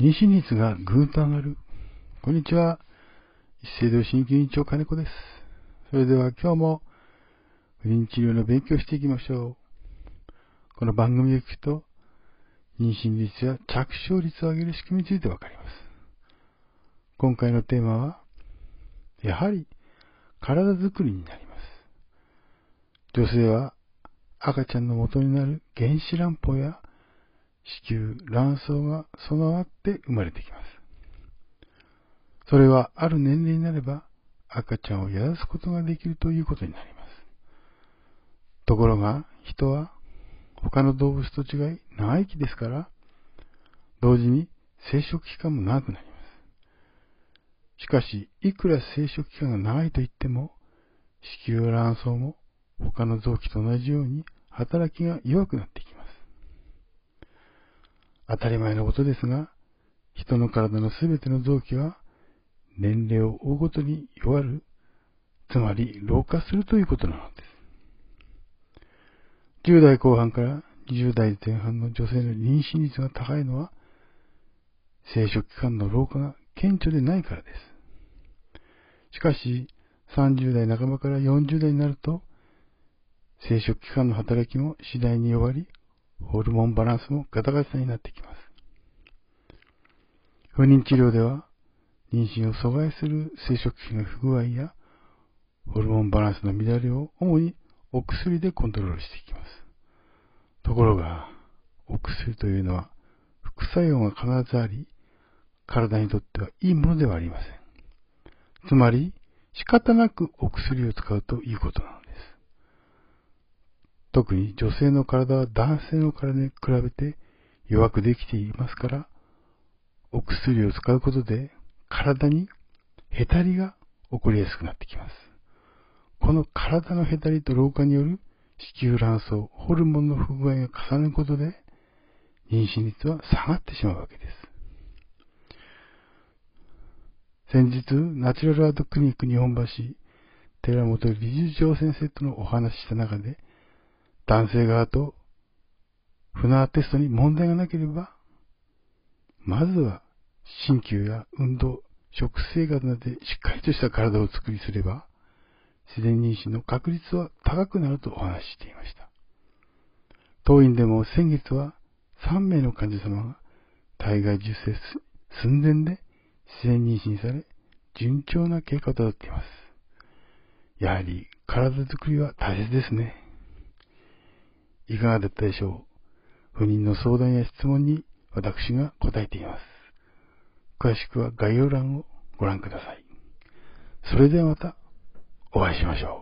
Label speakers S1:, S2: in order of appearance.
S1: 妊娠率がぐーんと上がる。こんにちは。一斉同心筋院長金子です。それでは今日も不妊治療の勉強していきましょう。この番組を聞くと、妊娠率や着床率を上げる仕組みについてわかります。今回のテーマは、やはり体づくりになります。女性は赤ちゃんの元になる原子卵胞や子宮、卵巣が備わって生まれてきます。それはある年齢になれば赤ちゃんをやらすことができるということになります。ところが人は他の動物と違い長生きですから、同時に生殖期間も長くなります。しかし、いくら生殖期間が長いと言っても、子宮卵巣も他の臓器と同じように働きが弱くなってきます。当たり前のことですが、人の体のすべての臓器は年齢を追うごとに弱る、つまり老化するということなのです。10代後半から20代前半の女性の妊娠率が高いのは、生殖期間の老化が顕著でないからです。しかし、30代半ばから40代になると、生殖期間の働きも次第に弱り、ホルモンバランスもガタガタになってきます。不妊治療では、妊娠を阻害する生殖器の不具合や、ホルモンバランスの乱れを主にお薬でコントロールしていきます。ところが、お薬というのは副作用が必ずあり、体にとってはいいものではありません。つまり、仕方なくお薬を使うということなのです。特に女性の体は男性の体に比べて弱くできていますから、お薬を使うことで体にへたりが起こりやすくなってきます。この体のへたりと老化による子宮卵巣、ホルモンの不具合が重ねることで、妊娠率は下がってしまうわけです。先日、ナチュラルアートクリニック日本橋、寺本理事長先生とのお話しした中で、男性側と船テストに問題がなければ、まずは鍼灸や運動、食生活などでしっかりとした体を作りすれば、自然妊娠の確率は高くなるとお話ししていました。当院でも先月は3名の患者様が体外受精寸前で自然妊娠され、順調な経過となっています。やはり体づくりは大切ですね。いかがだったでしょう？不妊の相談や質問に私が答えています。詳しくは概要欄をご覧ください。それではまたお会いしましょう。